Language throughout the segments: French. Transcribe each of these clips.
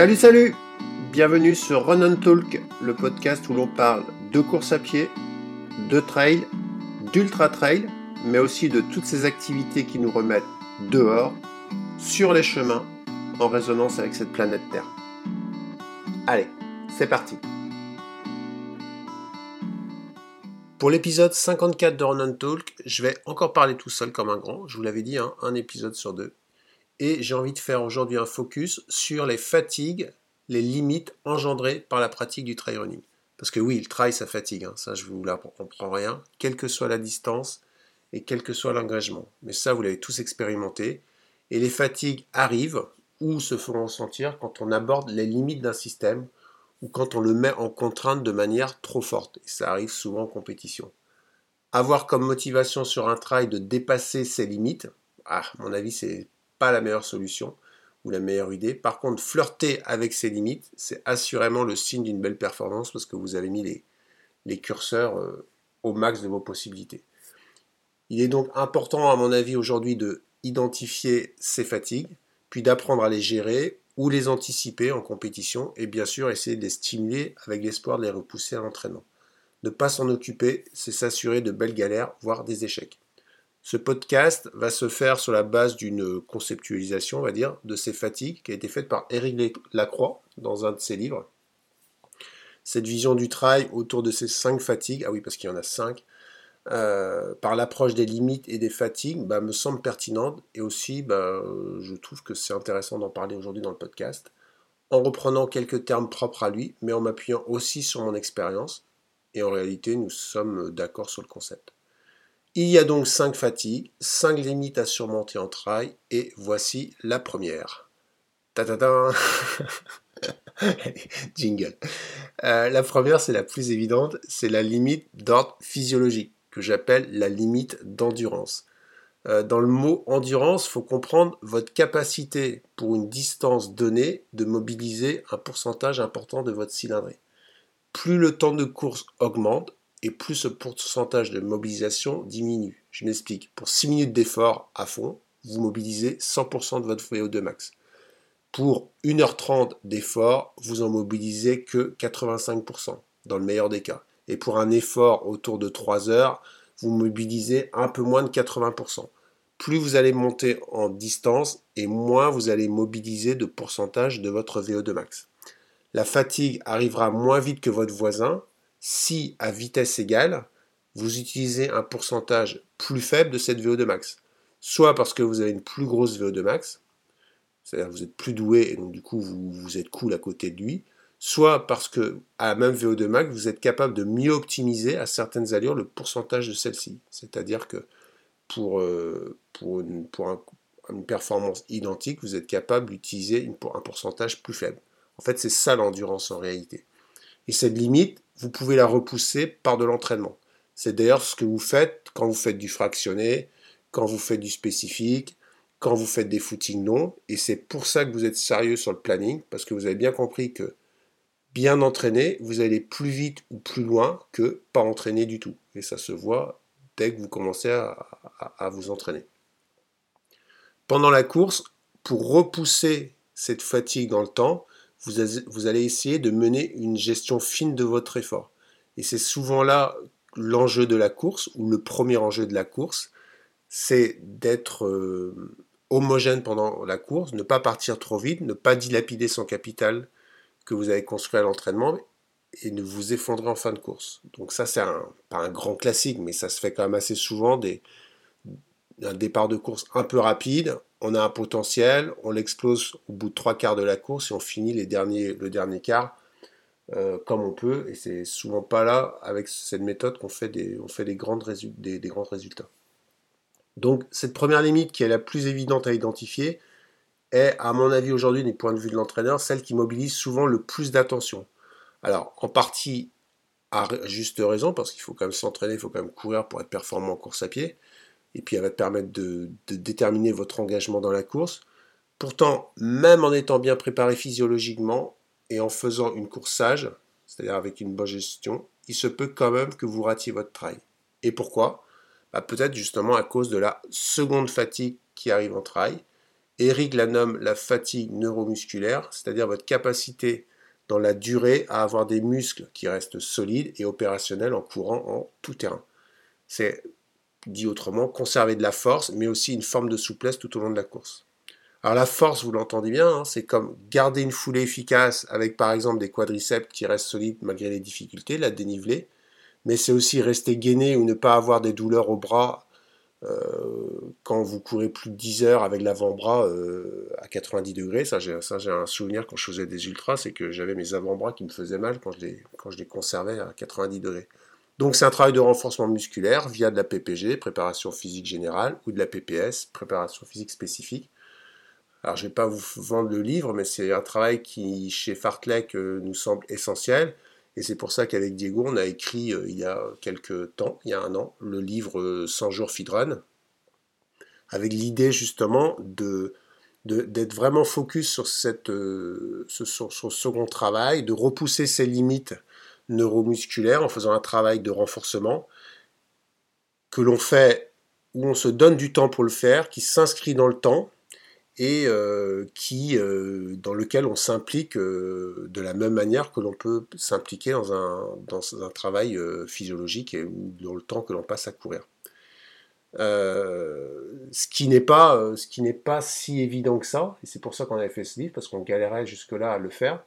Salut, salut Bienvenue sur Run Talk, le podcast où l'on parle de course à pied, de trail, d'ultra trail, mais aussi de toutes ces activités qui nous remettent dehors, sur les chemins, en résonance avec cette planète Terre. Allez, c'est parti Pour l'épisode 54 de Run Talk, je vais encore parler tout seul comme un grand, je vous l'avais dit, hein, un épisode sur deux. Et j'ai envie de faire aujourd'hui un focus sur les fatigues, les limites engendrées par la pratique du trail running. Parce que oui, le trail, ça fatigue, hein. ça je vous l'apprends rien, quelle que soit la distance et quel que soit l'engagement. Mais ça, vous l'avez tous expérimenté. Et les fatigues arrivent ou se feront sentir quand on aborde les limites d'un système ou quand on le met en contrainte de manière trop forte. Et ça arrive souvent en compétition. Avoir comme motivation sur un trail de dépasser ses limites, ah, à mon avis, c'est la meilleure solution ou la meilleure idée. Par contre, flirter avec ses limites, c'est assurément le signe d'une belle performance parce que vous avez mis les, les curseurs euh, au max de vos possibilités. Il est donc important, à mon avis, aujourd'hui de identifier ces fatigues, puis d'apprendre à les gérer ou les anticiper en compétition et bien sûr essayer de les stimuler avec l'espoir de les repousser à l'entraînement. Ne pas s'en occuper, c'est s'assurer de belles galères, voire des échecs. Ce podcast va se faire sur la base d'une conceptualisation, on va dire, de ces fatigues qui a été faite par Éric Lacroix dans un de ses livres. Cette vision du trail autour de ces cinq fatigues, ah oui, parce qu'il y en a cinq, euh, par l'approche des limites et des fatigues, bah, me semble pertinente et aussi, bah, je trouve que c'est intéressant d'en parler aujourd'hui dans le podcast, en reprenant quelques termes propres à lui, mais en m'appuyant aussi sur mon expérience. Et en réalité, nous sommes d'accord sur le concept. Il y a donc cinq fatigues, cinq limites à surmonter en trail, et voici la première. Ta -ta -ta Jingle. Euh, la première, c'est la plus évidente, c'est la limite d'ordre physiologique, que j'appelle la limite d'endurance. Euh, dans le mot endurance, faut comprendre votre capacité pour une distance donnée de mobiliser un pourcentage important de votre cylindrée. Plus le temps de course augmente, et plus ce pourcentage de mobilisation diminue. Je m'explique. Pour 6 minutes d'effort à fond, vous mobilisez 100% de votre VO2 max. Pour 1h30 d'effort, vous en mobilisez que 85%, dans le meilleur des cas. Et pour un effort autour de 3 heures, vous mobilisez un peu moins de 80%. Plus vous allez monter en distance et moins vous allez mobiliser de pourcentage de votre VO2 max. La fatigue arrivera moins vite que votre voisin, si à vitesse égale, vous utilisez un pourcentage plus faible de cette VO2 max. Soit parce que vous avez une plus grosse VO2 max, c'est-à-dire que vous êtes plus doué et donc du coup vous, êtes cool à côté de lui, soit parce que à la même VO2 max, vous êtes capable de mieux optimiser à certaines allures le pourcentage de celle-ci. C'est-à-dire que pour, euh, une, pour une performance identique, vous êtes capable d'utiliser un pourcentage plus faible. En fait, c'est ça l'endurance en réalité. Et cette limite, vous pouvez la repousser par de l'entraînement. C'est d'ailleurs ce que vous faites quand vous faites du fractionné, quand vous faites du spécifique, quand vous faites des footings longs. Et c'est pour ça que vous êtes sérieux sur le planning, parce que vous avez bien compris que bien entraîné, vous allez plus vite ou plus loin que pas entraîné du tout. Et ça se voit dès que vous commencez à, à vous entraîner. Pendant la course, pour repousser cette fatigue dans le temps, vous, allez essayer de mener une gestion fine de votre effort. Et c'est souvent là l'enjeu de la course, ou le premier enjeu de la course, c'est d'être euh, homogène pendant la course, ne pas partir trop vite, ne pas dilapider son capital que vous avez construit à l'entraînement et ne vous effondrer en fin de course. Donc ça, c'est pas un grand classique, mais ça se fait quand même assez souvent, des, un départ de course un peu rapide, on a un potentiel, on l'explose au bout de trois quarts de la course et on finit les derniers, le dernier quart euh, comme on peut. Et c'est souvent pas là, avec cette méthode, qu'on fait, des, on fait des, des grands résultats. Donc cette première limite qui est la plus évidente à identifier est, à mon avis aujourd'hui, du point de vue de l'entraîneur, celle qui mobilise souvent le plus d'attention. Alors, en partie à juste raison, parce qu'il faut quand même s'entraîner, il faut quand même courir pour être performant en course à pied et puis elle va te permettre de, déterminer votre engagement dans la course. Pourtant, même en étant bien préparé physiologiquement et en faisant une course sage, c'est-à-dire avec une bonne gestion, il se peut quand même que vous ratiez votre trail. Et pourquoi? Bah, Peut-être justement à cause de la seconde fatigue qui arrive en trail Eric la nomme la fatigue neuromusculaire, c'est-à-dire votre capacité dans la durée à avoir des muscles qui restent solides et opérationnels en courant en tout terrain. C'est, dit autrement, conserver de la force, mais aussi une forme de souplesse tout au long de la course. Alors la force, vous l'entendez bien, hein, c'est comme garder une foulée efficace avec par exemple des quadriceps qui restent solides malgré les difficultés, la dénivelée, mais c'est aussi rester gainé ou ne pas avoir des douleurs au bras euh, quand vous courez plus de 10 heures avec l'avant-bras euh, à 90 degrés. Ça, j'ai, un souvenir quand je faisais des ultras, c'est que j'avais mes avant-bras qui me faisaient mal quand je les, quand je les conservais à 90 degrés. Donc c'est un travail de renforcement musculaire via de la PPG, préparation physique générale, ou de la PPS, préparation physique spécifique. Alors je ne vais pas vous vendre le livre, mais c'est un travail qui, chez Fartlek, euh, nous semble essentiel. Et c'est pour ça qu'avec Diego, on a écrit euh, il y a quelques temps, il y a un an, le livre 100 euh, jours feedrun, avec l'idée justement d'être vraiment focus sur, cette, ce, sur, ce second travail, de repousser ses limites neuromusculaires en faisant un travail de renforcement que l'on fait, où on se donne du temps pour le faire, qui s'inscrit dans le temps, et euh, qui, euh, dans lequel on s'implique euh, de la même manière que l'on peut s'impliquer dans un, travail physiologique et, dans le temps que l'on passe à courir. ce qui n'est pas ce qui n'est pas si évident que ça et c'est pour ça qu'on avait fait ce livre parce qu'on galérait jusque là à le faire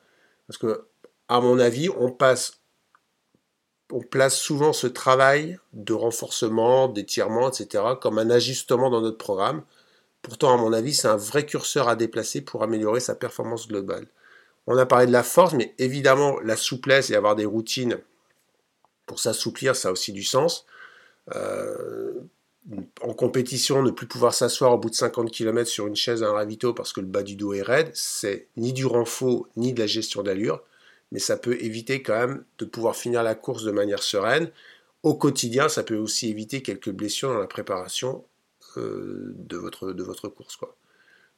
parce que à mon avis on passe on place souvent ce travail de renforcement d'étirement etc comme un ajustement dans notre programme Pourtant, à mon avis, c'est un vrai curseur à déplacer pour améliorer sa performance globale. On a parlé de la force, mais évidemment, la souplesse et avoir des routines pour s'assouplir, ça a aussi du sens. Euh, en compétition, ne plus pouvoir s'asseoir au bout de 50 km sur une chaise à un ravito parce que le bas du dos est raide, c'est ni du renfort ni de la gestion d'allure, mais ça peut éviter quand même de pouvoir finir la course de manière sereine. Au quotidien, ça peut aussi éviter quelques blessures dans la préparation euh, de, votre, de votre course.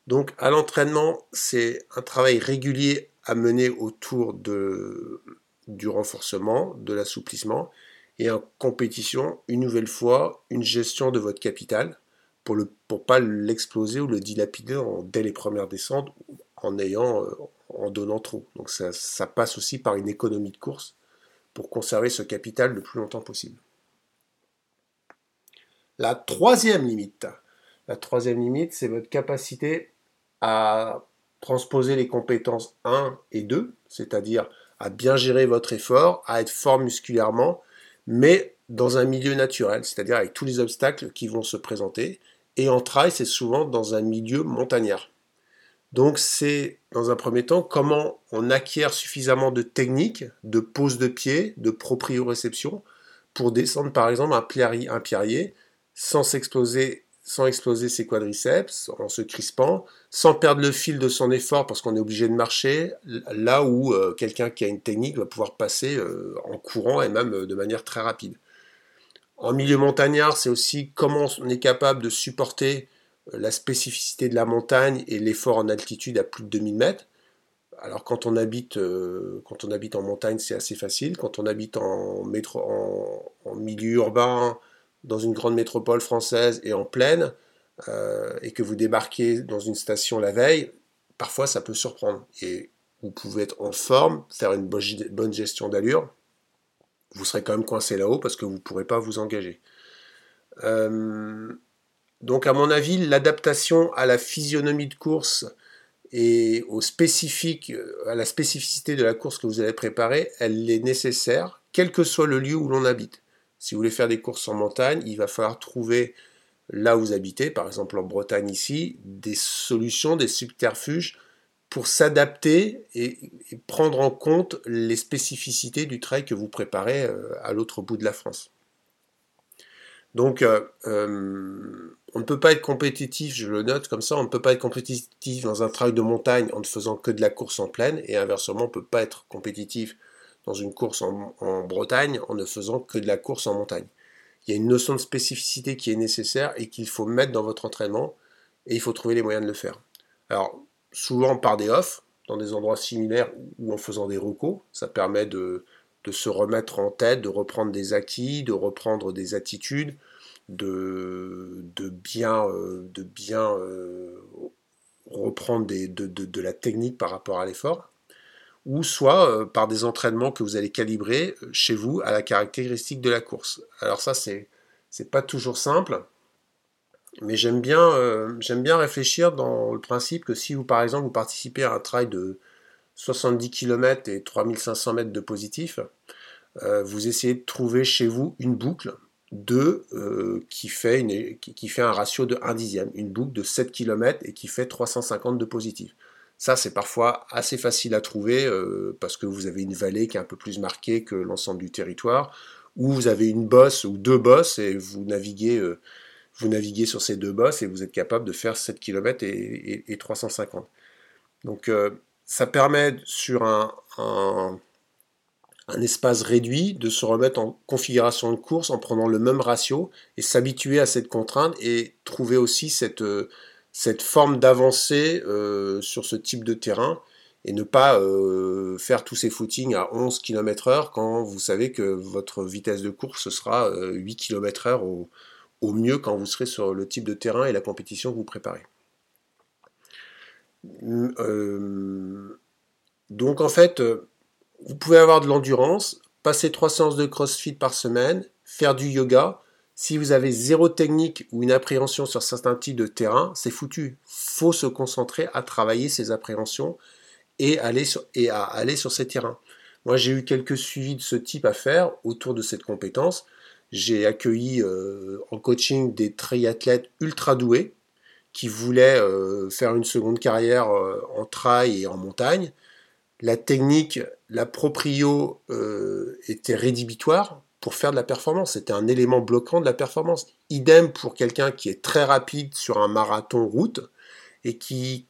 Donc à l'entraînement, c'est un travail régulier à mener autour de, du renforcement, de l'assouplissement, et en compétition, une nouvelle fois, une gestion de votre capital pour ne pour pas l'exploser ou le dilapider dès les premières descentes en ayant euh, en donnant trop. Donc ça, passe aussi par une économie de course pour conserver ce capital le plus longtemps possible. La troisième limite, la troisième limite, c'est votre capacité à transposer les compétences 1 et 2, c'est-à-dire à bien gérer votre effort, à être fort musculairement, mais dans un milieu naturel, c'est-à-dire avec tous les obstacles qui vont se présenter. Et en trail, c'est souvent dans un milieu montagnard. Donc c'est, dans un premier temps, comment on acquiert suffisamment de technique, de pose de pied, de proprioception, pour descendre par exemple un pierrier, un pierrier sans exploser ses quadriceps, en se crispant, sans perdre le fil de son effort parce qu'on est obligé de marcher, là où euh, quelqu'un qui a une technique va pouvoir passer euh, en courant et même euh, de manière très rapide. En milieu montagnard, c'est aussi comment on est capable de supporter la spécificité de la montagne et l'effort en altitude à plus de 2000 mètres. Alors quand on habite, quand on habite en montagne, c'est assez facile. Quand on habite en, métro, en milieu urbain, dans une grande métropole française et en pleine, euh, et que vous débarquez dans une station la veille, parfois ça peut surprendre. Et vous pouvez être en forme, faire une bonne gestion d'allure, vous serez quand même coincé là-haut parce que vous ne pourrez pas vous engager. Euh, donc à mon avis, l'adaptation à la physionomie de course et au spécifique, à la spécificité de la course que vous allez préparer, elle est nécessaire, quel que soit le lieu où l'on habite. Si vous voulez faire des courses en montagne, il va falloir trouver là où vous habitez, par exemple en Bretagne ici, des solutions, des subterfuges pour s'adapter et, prendre en compte les spécificités du trail que vous préparez euh, à l'autre bout de la France. Donc, euh, euh, on ne peut pas être compétitif, je le note comme ça, on ne peut pas être compétitif dans un trail de montagne en ne faisant que de la course en plaine, et inversement, on ne peut pas être compétitif dans une course en, Bretagne en ne faisant que de la course en montagne. Il y a une notion de spécificité qui est nécessaire et qu'il faut mettre dans votre entraînement et il faut trouver les moyens de le faire. Alors, souvent par des offs, dans des endroits similaires ou en faisant des recos, ça permet de, se remettre en tête, de reprendre des acquis, de reprendre des attitudes, de, bien, de euh, euh, reprendre de, la technique par rapport à l'effort, ou soit euh, par des entraînements que vous allez calibrer chez vous à la caractéristique de la course. Alors ça, c'est c'est pas toujours simple, mais j'aime bien, j'aime bien réfléchir dans le principe que si vous, par exemple, vous participez à un trail de 70 km et 3500 mètres de positif, vous essayez de trouver chez vous une boucle 2 euh, qui, fait une, qui, fait un ratio de 1 dixième, une boucle de 7 km et qui fait 350 de positif. Ça, c'est parfois assez facile à trouver euh, parce que vous avez une vallée qui est un peu plus marquée que l'ensemble du territoire, ou vous avez une bosse ou deux bosses et vous naviguez, euh, vous naviguez sur ces deux bosses et vous êtes capable de faire 7 km et, et 350. Donc, ça permet sur un, espace réduit, de se remettre en configuration de course en prenant le même ratio et s'habituer à cette contrainte et trouver aussi cette, euh, forme d'avancée euh, sur ce type de terrain et ne pas euh, faire tous ces footings à 11 km heure quand vous savez que votre vitesse de course sera 8 km heure au, au mieux quand vous serez sur le type de terrain et la compétition que vous préparez. Donc en fait, vous pouvez avoir de l'endurance, passer trois séances de CrossFit par semaine, faire du yoga. Si vous avez zéro technique ou une appréhension sur certains types de terrain, c'est foutu. Faut se concentrer à travailler ces appréhensions et, aller sur, à aller sur ces terrains. Moi, j'ai eu quelques suivis de ce type à faire autour de cette compétence. J'ai accueilli euh, en coaching des triathlètes ultra doués qui voulaient euh, faire une seconde carrière euh, en trail et en montagne la technique, la proprio euh, était rédhibitoire pour faire de la performance. C'était un élément bloquant de la performance. Idem pour quelqu'un qui est très rapide sur un marathon route et qui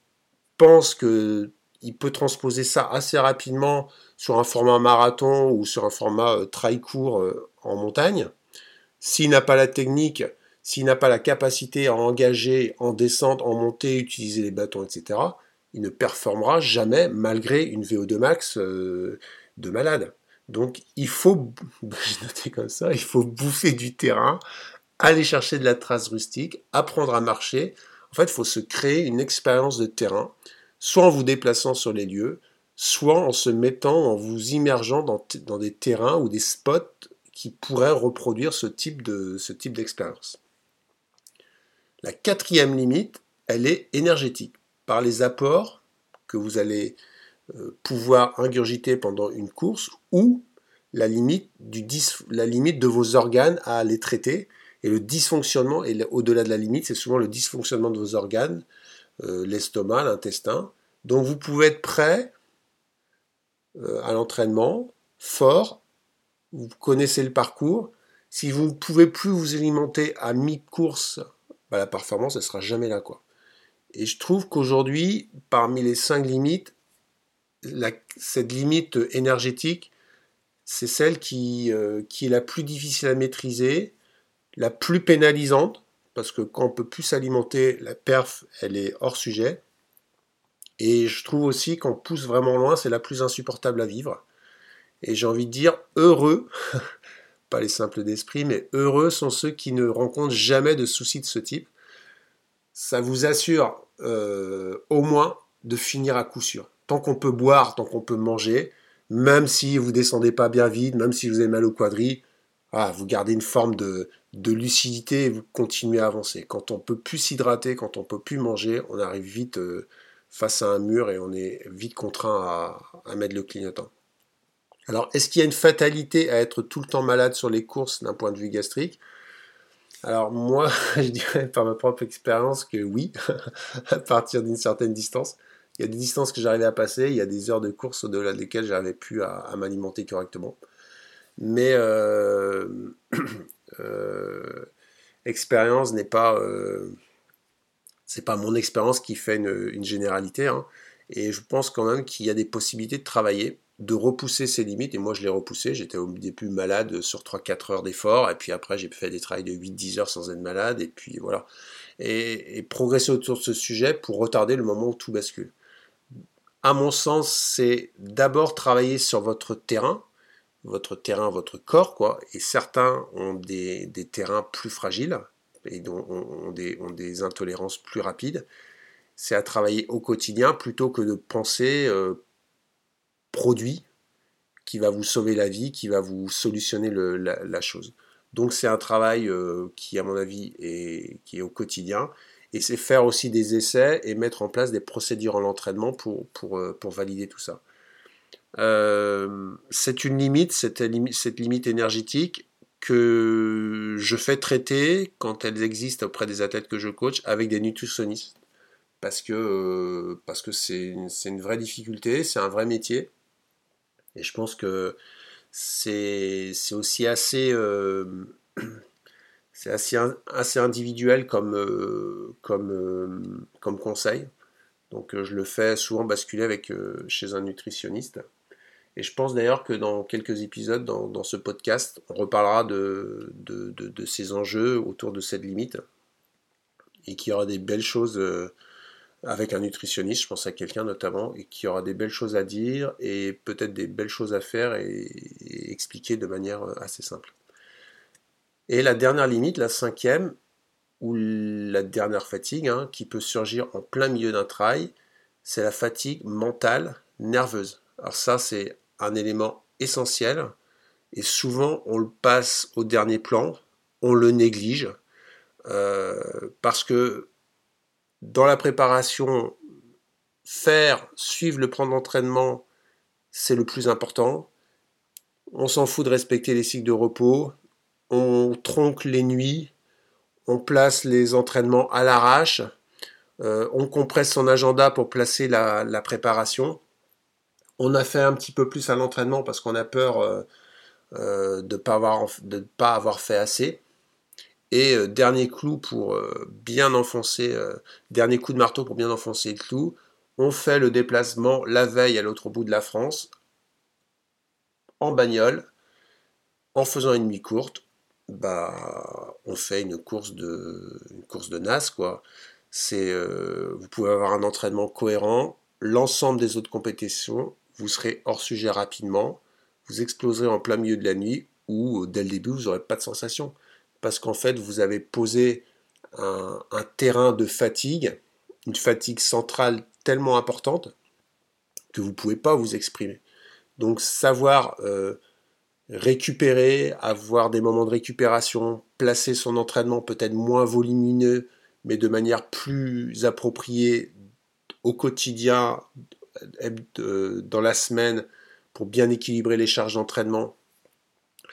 pense que il peut transposer ça assez rapidement sur un format marathon ou sur un format trail court en montagne. S'il n'a pas la technique, s'il n'a pas la capacité à engager en descente, en montée, utiliser les bâtons, etc., il ne performera jamais malgré une VO2 max euh, de malade. Donc il faut, bouffer du terrain, aller chercher de la trace rustique, apprendre à marcher. En fait, il faut se créer une expérience de terrain, soit en vous déplaçant sur les lieux, soit en se mettant, en vous immergeant dans, des terrains ou des spots qui pourraient reproduire ce type d'expérience. La quatrième limite, elle est énergétique par les apports que vous allez euh, pouvoir ingurgiter pendant une course ou la limite, du la limite de vos organes à les traiter. Et le dysfonctionnement, et au-delà de la limite, c'est souvent le dysfonctionnement de vos organes, euh, l'estomac, l'intestin. Donc vous pouvez être prêt euh, à l'entraînement, fort, vous connaissez le parcours. Si vous ne pouvez plus vous alimenter à mi-course, bah, la performance, elle sera jamais là. quoi. Et je trouve qu'aujourd'hui, parmi les cinq limites, cette limite énergétique, c'est celle qui, euh, qui est la plus difficile à maîtriser, la plus pénalisante, parce que quand on peut plus s'alimenter, la perf, elle est hors sujet. Et je trouve aussi qu'on pousse vraiment loin, c'est la plus insupportable à vivre. Et j'ai envie de dire heureux, pas les simples d'esprit, mais heureux sont ceux qui ne rencontrent jamais de soucis de ce type. Ça vous assure euh, au moins de finir à coup sûr. Tant qu'on peut boire, tant qu'on peut manger, même si vous descendez pas bien vite, même si vous avez mal au quadri, ah, vous gardez une forme de, lucidité et vous continuez à avancer. Quand on peut plus s'hydrater, quand on peut plus manger, on arrive vite euh, face à un mur et on est vite contraint à, à mettre le clignotant. Alors, est-ce qu'il y a une fatalité à être tout le temps malade sur les courses d'un point de vue gastrique? Alors moi, je dirais par ma propre expérience que oui, à partir d'une certaine distance. Il y a des distances que j'arrivais à passer, il y a des heures de course au-delà desquelles j'arrivais plus à, m'alimenter correctement. Mais euh, euh, expérience n'est pas, euh, c'est pas mon expérience qui fait une, généralité. Hein. Et je pense quand même qu'il y a des possibilités de travailler de repousser ses limites, et moi je l'ai repoussé, j'étais au début malade sur 3-4 heures d'effort, et puis après j'ai fait des travails de 8-10 heures sans être malade, et puis voilà. Et, progresser autour de ce sujet pour retarder le moment où tout bascule. À mon sens, c'est d'abord travailler sur votre terrain, votre terrain, votre corps, quoi, et certains ont des, terrains plus fragiles, et ont, ont, des, ont des intolérances plus rapides, c'est à travailler au quotidien plutôt que de penser produit qui va vous sauver la vie, qui va vous solutionner la, chose. Donc c'est un travail qui, à mon avis, est, au quotidien. Et c'est faire aussi des essais et mettre en place des procédures en entraînement pour, pour valider tout ça. c'est une limite, cette, limite énergétique que je fais traiter quand elles existent auprès des athlètes que je coach avec des nutritionnistes parce que euh, c'est une, vraie difficulté, c'est un vrai métier et je pense que c'est aussi assez euh, assez, assez individuel comme euh, comme comme conseil donc je le fais souvent basculer avec chez un nutritionniste et je pense d'ailleurs que dans quelques épisodes, dans, ce podcast, on reparlera de, de, ces enjeux autour de cette limite. Et qu'il y aura des belles choses euh, avec un nutritionniste, je pense à quelqu'un notamment, et qui aura des belles choses à dire et peut-être des belles choses à faire et, expliquer de manière euh, assez simple. Et la dernière limite, la cinquième, ou la dernière fatigue, hein, qui peut surgir en plein milieu d'un trail, c'est la fatigue mentale nerveuse. Alors ça, c'est un élément essentiel et souvent on le passe au dernier plan, on le néglige euh, parce que dans la préparation, faire, suivre le plan d'entraînement, c'est le plus important. On s'en fout de respecter les cycles de repos, on tronque les nuits, on place les entraînements à l'arrache, euh, on compresse son agenda pour placer la préparation. On a fait un petit peu plus à l'entraînement parce qu'on a peur euh, euh, de ne pas, avoir fait assez. Et euh, dernier clou pour bien enfoncer, dernier coup de marteau pour bien enfoncer le clou, on fait le déplacement la veille à l'autre bout de la France, en bagnole, en faisant une nuit courte, bah, on fait une course de, une course de NAS, quoi. Vous pouvez avoir un entraînement cohérent, l'ensemble des autres compétitions vous serez hors sujet rapidement, vous exploserez en plein milieu de la nuit ou euh, dès le début, vous n'aurez pas de sensation. Parce qu'en fait, vous avez posé un, terrain de fatigue, une fatigue centrale tellement importante que vous ne pouvez pas vous exprimer. Donc savoir euh, récupérer, avoir des moments de récupération, placer son entraînement peut-être moins volumineux, mais de manière plus appropriée au quotidien, dans la semaine pour bien équilibrer les charges d'entraînement,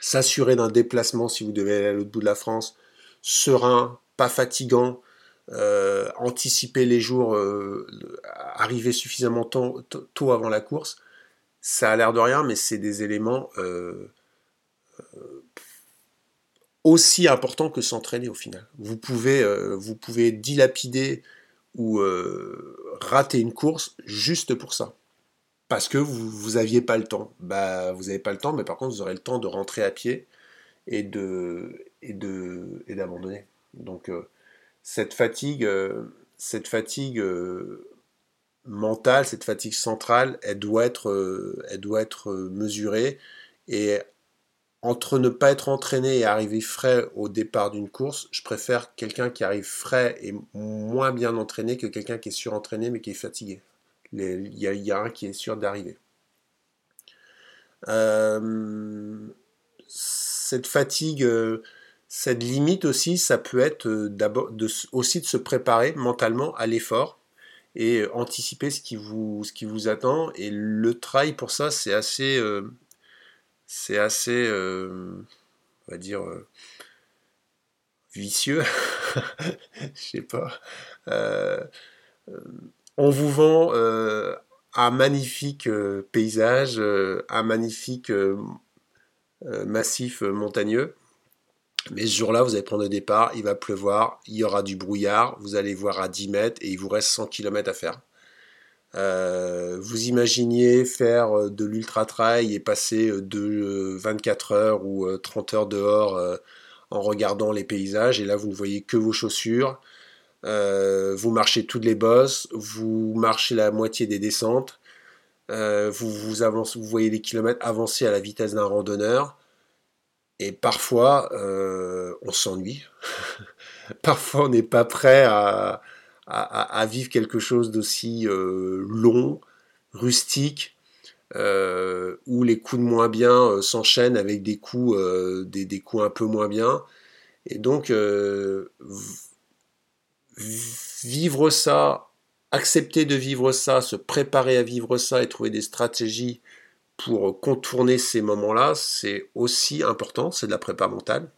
s'assurer d'un déplacement si vous devez aller à l'autre bout de la France, serein, pas fatigant, euh, anticiper les jours, euh, arriver suffisamment tôt, avant la course, ça a l'air de rien, mais c'est des éléments euh, aussi importants que s'entraîner au final. Vous pouvez, dilapider ou rater une course juste pour ça. Parce que vous n'aviez pas le temps. Bah, vous n'avez pas le temps, mais par contre, vous aurez le temps de rentrer à pied et de et de et d'abandonner. Donc euh, cette fatigue, euh, cette fatigue mentale, cette fatigue centrale, elle doit être, elle doit être mesurée et entre ne pas être entraîné et arriver frais au départ d'une course, je préfère quelqu'un qui arrive frais et moins bien entraîné que quelqu'un qui est surentraîné mais qui est fatigué. Il y, a un qui est sûr d'arriver. Euh, cette fatigue, cette limite aussi, ça peut être euh, d'abord aussi de se préparer mentalement à l'effort et anticiper ce qui vous, ce qui vous attend. Et le trail pour ça, c'est assez, euh, c'est assez, euh, on va dire, euh, vicieux. Je sais pas. Euh, on vous vend un magnifique paysage, un magnifique massif montagneux. Mais ce jour-là, vous allez prendre le départ, il va pleuvoir, il y aura du brouillard, vous allez voir à 10 mètres et il vous reste 100 km à faire. Euh, vous imaginiez faire euh, de l'ultra trail et passer euh, de 24 heures ou 30 heures dehors en regardant les paysages et là vous ne voyez que vos chaussures. Vous marchez toutes les bosses, vous marchez la moitié des descentes, vous, vous, avancez, vous voyez les kilomètres avancer à la vitesse d'un randonneur et parfois on s'ennuie. parfois on n'est pas prêt à, vivre quelque chose d'aussi long, rustique, où les coups de moins bien s'enchaînent avec des coups, des, coups un peu moins bien. Et donc, vivre ça, accepter de vivre ça, se préparer à vivre ça et trouver des stratégies pour contourner ces moments-là, c'est aussi important, c'est de la prépa mentale.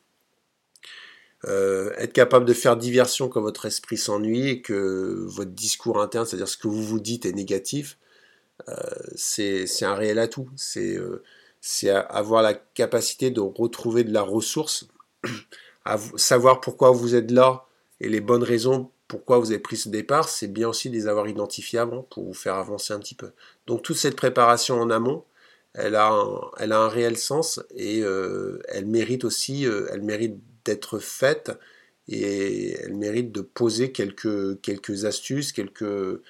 Euh, être capable de faire diversion quand votre esprit s'ennuie et que votre discours interne, c'est-à-dire ce que vous vous dites est négatif, euh, c'est un réel atout. C'est euh, avoir la capacité de retrouver de la ressource, savoir pourquoi vous êtes là et les bonnes raisons pourquoi vous avez pris ce départ, c'est bien aussi de les avoir identifiés avant pour vous faire avancer un petit peu. Donc toute cette préparation en amont, elle a un, elle a un réel sens et euh, elle mérite aussi, euh, elle mérite d'être faite et elle mérite de poser quelques, quelques astuces, quelques,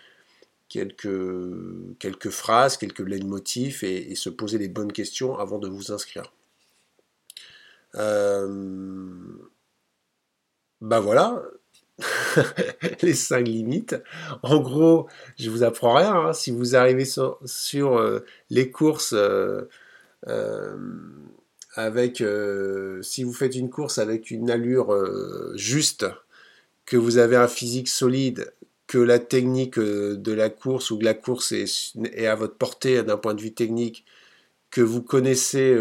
quelques, quelques phrases, quelques leitmotifs et, et se poser les bonnes questions avant de vous inscrire. Euh, ben voilà, les cinq limites. En gros, je vous apprends rien. Hein. Si vous arrivez sur, euh, les courses euh, euh, avec, si vous faites une course avec une allure juste, que vous avez un physique solide, que la technique de la course ou que la course est, à votre portée d'un point de vue technique, que vous connaissez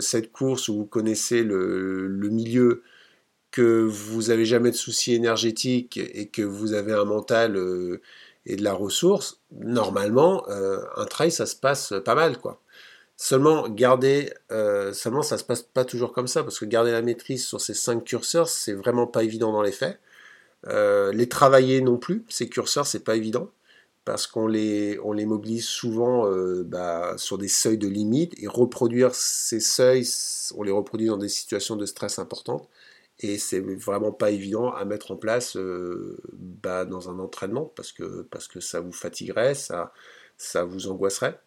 cette course ou vous connaissez le milieu, que vous avez jamais de soucis énergétiques et que vous avez un mental euh, et de la ressource, normalement, euh, un trail, ça se passe pas mal, quoi. Seulement, garder, euh, seulement ça se passe pas toujours comme ça, parce que garder la maîtrise sur ces cinq curseurs, c'est vraiment pas évident dans les faits. les travailler non plus, ces curseurs, c'est pas évident, parce qu'on les, on les mobilise souvent bah, sur des seuils de limite, et reproduire ces seuils, on les reproduit dans des situations de stress importantes et c'est vraiment pas évident à mettre en place euh, bah, dans un entraînement parce que, parce que ça vous fatiguerait, ça, ça vous angoisserait.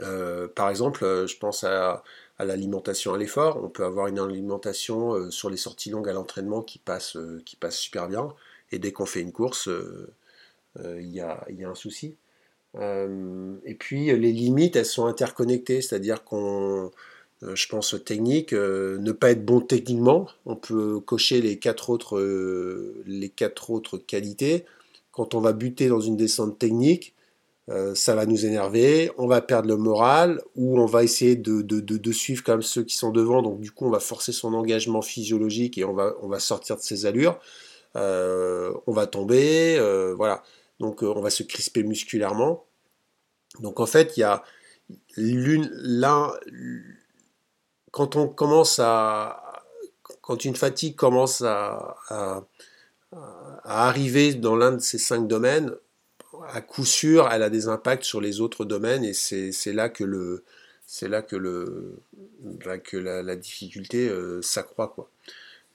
Euh, par exemple, euh, je pense à, l'alimentation à l'effort. On peut avoir une alimentation sur les sorties longues à l'entraînement qui passe, qui passe super bien, et dès qu'on fait une course, il y a, y, a, un souci. et puis les limites, elles sont interconnectées, c'est-à-dire qu'on je pense technique, euh, ne pas être bon techniquement, on peut cocher les quatre autres, euh, les quatre autres qualités. Quand on va buter dans une descente technique, ça va nous énerver, on va perdre le moral, ou on va essayer de, de, de, suivre comme ceux qui sont devant, donc du coup on va forcer son engagement physiologique et on va, on va sortir de ses allures, on va tomber, voilà, donc on va se crisper musculairement. Donc en fait, il y a l'un, quand on commence à, quand une fatigue commence à, arriver dans l'un de ces cinq domaines, à coup sûr, elle a des impacts sur les autres domaines et c'est là que le, c'est là que le, bah, que la, la difficulté euh, s'accroît quoi.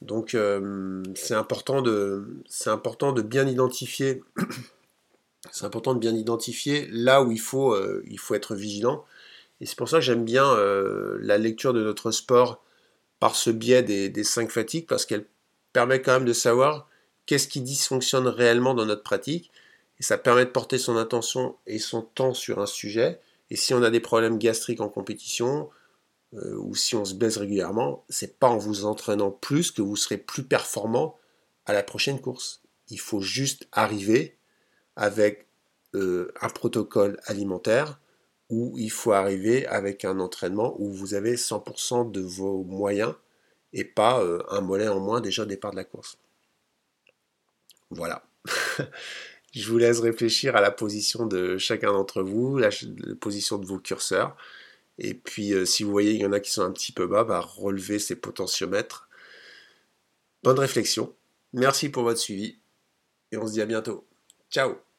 Donc euh, c'est important de, c'est important de bien identifier, c'est important de bien identifier là où il faut, euh, il faut être vigilant et c'est pour ça que j'aime bien euh, la lecture de notre sport par ce biais des, cinq fatigues, parce qu'elle permet quand même de savoir qu'est-ce qui dysfonctionne réellement dans notre pratique. Et ça permet de porter son attention et son temps sur un sujet. Et si on a des problèmes gastriques en compétition, euh, ou si on se baisse régulièrement, c'est pas en vous entraînant plus que vous serez plus performant à la prochaine course. Il faut juste arriver avec euh, un protocole alimentaire où il faut arriver avec un entraînement où vous avez 100% de vos moyens et pas euh, un mollet en moins déjà au départ de la course. Voilà. Je vous laisse réfléchir à la position de chacun d'entre vous, la, position de vos curseurs. Et puis, euh, si vous voyez, il y en a qui sont un petit peu bas, bah, relevez ces potentiomètres. Bonne réflexion. Merci pour votre suivi. Et on se dit à bientôt. Ciao